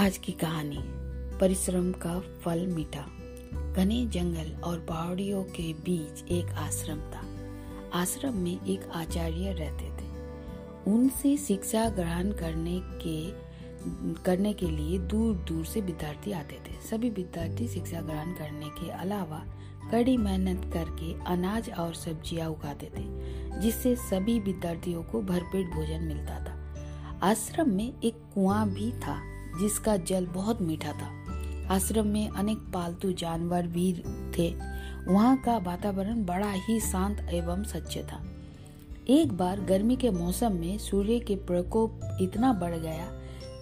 आज की कहानी, परिश्रम का फल मीठा। घने जंगल और पहाड़ियों के बीच एक आश्रम था। आश्रम में एक आचार्य रहते थे। उनसे शिक्षा ग्रहण करने के करने के लिए दूर दूर से विद्यार्थी आते थे। सभी विद्यार्थी शिक्षा ग्रहण करने के अलावा कड़ी मेहनत करके अनाज और सब्ज़ियाँ उगाते थे, जिससे सभी विद्यार्थियों को भरपेट भोजन मिलता था। आश्रम में एक कुआँ भी था। जिसका जल बहुत मीठा था। आश्रम में अनेक पालतू जानवर भी थे। वहाँ का वातावरण बड़ा ही शांत एवं स्वच्छ था। एक बार गर्मी के मौसम में सूर्य के प्रकोप इतना बढ़ गया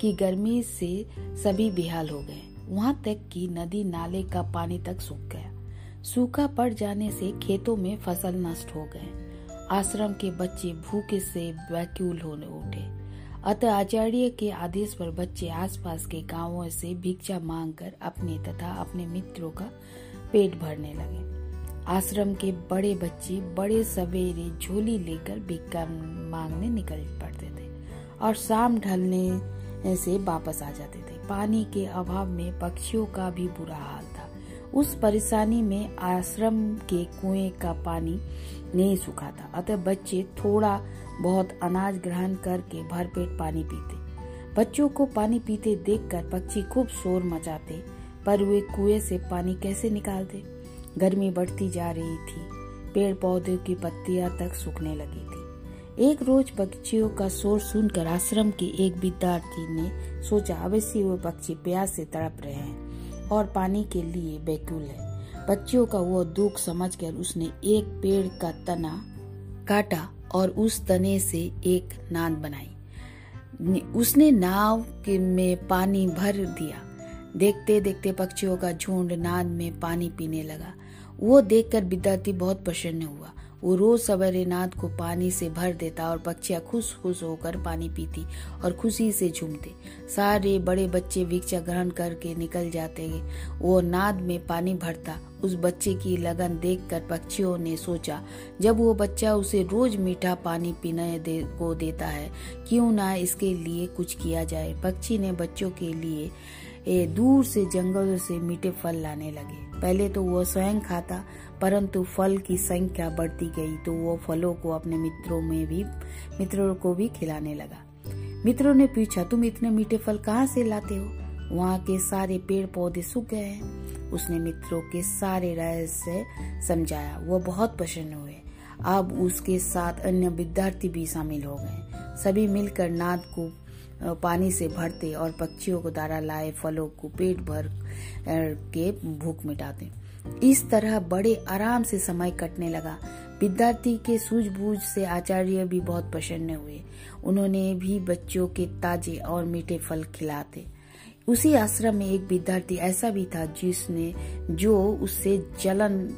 कि गर्मी से सभी बेहाल हो गए। वहाँ तक कि नदी नाले का पानी तक सूख गया। सूखा पड़ जाने से खेतों में फ़सल नष्ट हो गए। आश्रम के बच्चे भूखे से व्याकुल होने उठे। अतः आचार्य के आदेश पर बच्चे आसपास के गाँवों से भिक्षा मांगकर अपने तथा अपने मित्रों का पेट भरने लगे। आश्रम के बड़े बच्चे बड़े सवेरे झोली लेकर भिक्षा मांगने निकल पड़ते थे और शाम ढलने से वापस आ जाते थे। पानी के अभाव में पक्षियों का भी बुरा हाल था। उस परेशानी में आश्रम के कुएँ का पानी नहीं सूखा था। अतः बच्चे थोड़ा बहुत अनाज ग्रहण करके भरपेट पानी पीते। बच्चों को पानी पीते देखकर पक्षी खूब शोर मचाते, पर वे कुएँ से पानी कैसे निकालते? गर्मी बढ़ती जा रही थी। पेड़ पौधे की पत्तियाँ तक सूखने लगी थी। एक रोज पक्षियों का शोर सुनकर आश्रम के एक विद्यार्थी ने सोचा, अवश्य वो पक्षी प्यास से तड़प रहे हैं। और पानी के लिए बेकुल है। बच्चियों का वो दुख समझकर उसने एक पेड़ का तना काटा और उस तने से एक नाद बनाई। उसने नाव के में पानी भर दिया। देखते देखते पक्षियों का झुंड नाद में पानी पीने लगा। वो देखकर विद्यार्थी बहुत प्रसन्न हुआ। वो रोज सवेरे नाद को पानी से भर देता और पक्षियाँ खुश खुश होकर पानी पीती और खुशी से झूमते। सारे बड़े बच्चे भिक्षा ग्रहण करके निकल जाते वो नाद में पानी भरता। उस बच्चे की लगन देखकर पक्षियों ने सोचा जब वो बच्चा उसे रोज मीठा पानी पीने दे, को देता है क्यों ना इसके लिए कुछ किया जाए? पक्षी ने बच्चों के लिए ए, दूर से जंगल से मीठे फल लाने लगे। पहले तो वो स्वयं खाता, परंतु फल की संख्या बढ़ती गई तो वो फलों को अपने मित्रों में भी, मित्रों को भी खिलाने लगा। मित्रों ने पूछा, तुम इतने मीठे फल कहाँ से लाते हो? वहाँ के सारे पेड़ पौधे सूख गए हैं। उसने मित्रों के सारे रहस्य समझाया। वो बहुत प्रसन्न हुए। अब उसके साथ अन्य विद्यार्थी भी शामिल हो गए। सभी मिलकर नाद को पानी से भरते और पक्षियों को द्वारा लाए, फलों को पेट भर के भूख मिटाते। इस तरह बड़े आराम से समय कटने लगा। विद्यार्थी के सूझबूझ से आचार्य भी बहुत प्रसन्न हुए। उन्होंने भी बच्चों के ताजे और मीठे फल खिलाते। उसी आश्रम में एक विद्यार्थी ऐसा भी था जिसने, जो उससे जलन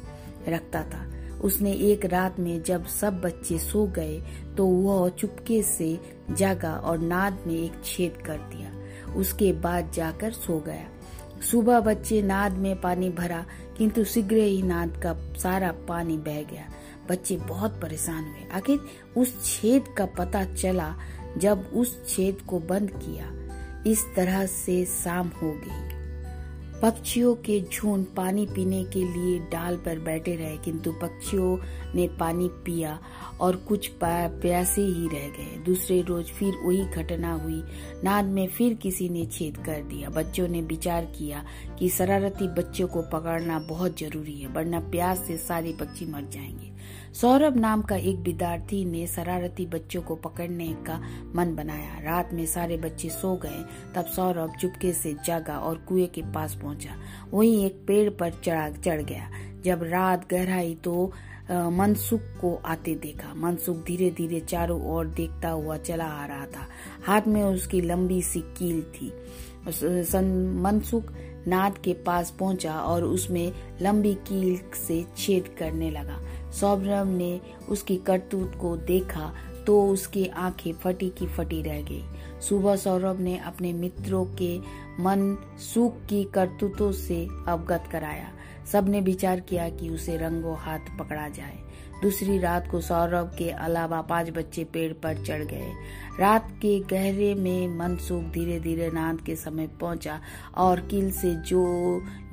रखता था। उसने एक रात में जब सब बच्चे सो गए तो वह चुपके से जागा और नाद में एक छेद कर दिया। उसके बाद जाकर सो गया। सुबह बच्चे नाद में पानी भरा, किंतु शीघ्र ही नाद का सारा पानी बह गया। बच्चे बहुत परेशान हुए। आखिर उस छेद का पता चला जब उस छेद को बंद किया। इस तरह से शाम हो गई। पक्षियों के झुंड पानी पीने के लिए डाल पर बैठे रहे, किंतु पक्षियों ने पानी पिया और कुछ प्यासे ही रह गए। दूसरे रोज फिर वही घटना हुई। नाद में फिर किसी ने छेद कर दिया। बच्चों ने विचार किया कि शरारती बच्चों को पकड़ना बहुत ज़रूरी है, वरना प्यास से सारे पक्षी मर जाएँगे। सौरभ नाम का एक विद्यार्थी ने शरारती बच्चों को पकड़ने का मन बनाया। रात में सारे बच्चे सो गए, तब सौरभ चुपके से जागा और कुएँ के पास पहुँचा। वहीं एक पेड़ पर चढ़ा, चढ़ गया। जब रात गहराई तो मनसुख को आते देखा। मनसुख धीरे धीरे चारों ओर देखता हुआ चला आ रहा था। हाथ में उसकी लंबी सी कील थी। मनसुख नाद के पास पहुँचा और उसमें लंबी कील से छेद करने लगा। सौरभ ने उसकी करतूत को देखा तो उसकी आँखें फटी की फटी रह गई। सुबह सौरभ ने अपने मित्रों के मन सुख की करतूतों से अवगत कराया। सबने विचार किया कि उसे रंगों हाथ पकड़ा जाए। दूसरी रात को सौरभ के अलावा पाँच बच्चे पेड़ पर चढ़ गए। रात के गहरे में मनसुख धीरे धीरे नाद के समय पहुँचा और किल से जो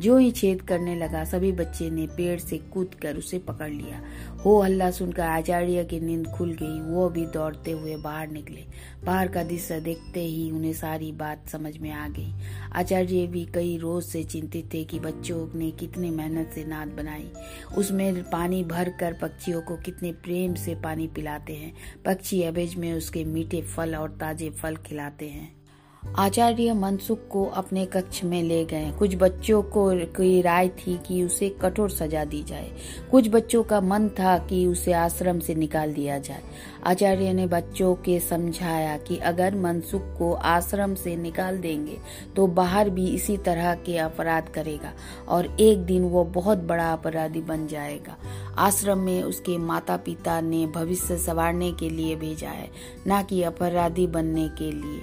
जो ही छेद करने लगा, सभी बच्चे ने पेड़ से कूद कर उसे पकड़ लिया। हो हल्ला सुनकर आचार्य की नींद खुल गई। वो भी दौड़ते हुए बाहर निकले। बाहर का दृश्य देखते ही उन्हें सारी बात समझ में आ गई। आचार्य भी कई रोज से चिंतित थे कि बच्चों ने कितनी मेहनत से नाद बनाई। उसमें पानी भर कर पक्षियों को कितने प्रेम से पानी पिलाते हैं। पक्षी अबेज में उसके मीठे फल और ताजे फल खिलाते हैं। आचार्य मनसुख को अपने कक्ष में ले गए। कुछ बच्चों को की राय थी कि उसे कठोर सजा दी जाए। कुछ बच्चों का मन था कि उसे आश्रम से निकाल दिया जाए। आचार्य ने बच्चों के समझाया कि अगर मनसुख को आश्रम से निकाल देंगे तो बाहर भी इसी तरह के अपराध करेगा और एक दिन वो बहुत बड़ा अपराधी बन जाएगा। आश्रम में उसके माता पिता ने भविष्य संवारने के लिए भेजा है, न कि अपराधी बनने के लिए।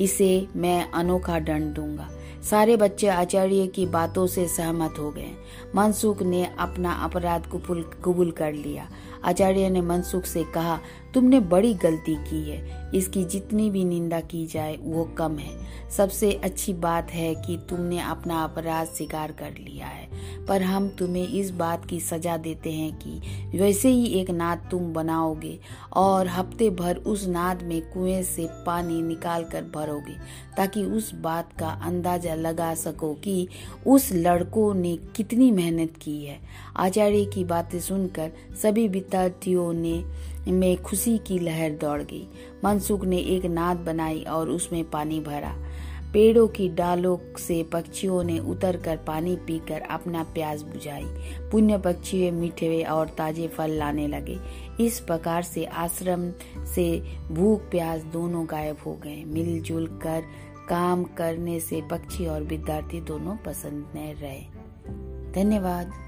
इसे मैं अनोखा दंड दूँगा। सारे बच्चे आचार्य की बातों से सहमत हो गए। मनसुख ने अपना अपराध कबूल कर लिया। आचार्य ने मनसुख से कहा तुमने बड़ी गलती की है। इसकी जितनी भी निंदा की जाए, वो कम है। सबसे अच्छी बात है कि तुमने अपना अपराध स्वीकार कर लिया है। पर हम तुम्हें इस बात की सजा देते हैं कि वैसे ही एक नाद तुम बनाओगे और हफ़्ते भर उस नाद में कुएँ से पानी निकाल कर भरोगे, ताकि उस बात का अंदाज़ा लगा सको कि उस लड़कों ने कितनी मेहनत की है। आचार्य की बातें सुनकर सभी विद्यार्थियों ने में खुशी की लहर दौड़ गई। मनसुख ने एक नाद बनाई और उसमें पानी भरा। पेड़ों की डालों से पक्षियों ने उतर कर पानी पीकर अपना प्यास बुझाई। पुण्य पक्षी मीठे और ताजे फल लाने लगे। इस प्रकार से आश्रम से भूख प्यास दोनों गायब हो गए। मिलजुल कर काम करने से पक्षी और विद्यार्थी दोनों पसंद रहे। धन्यवाद।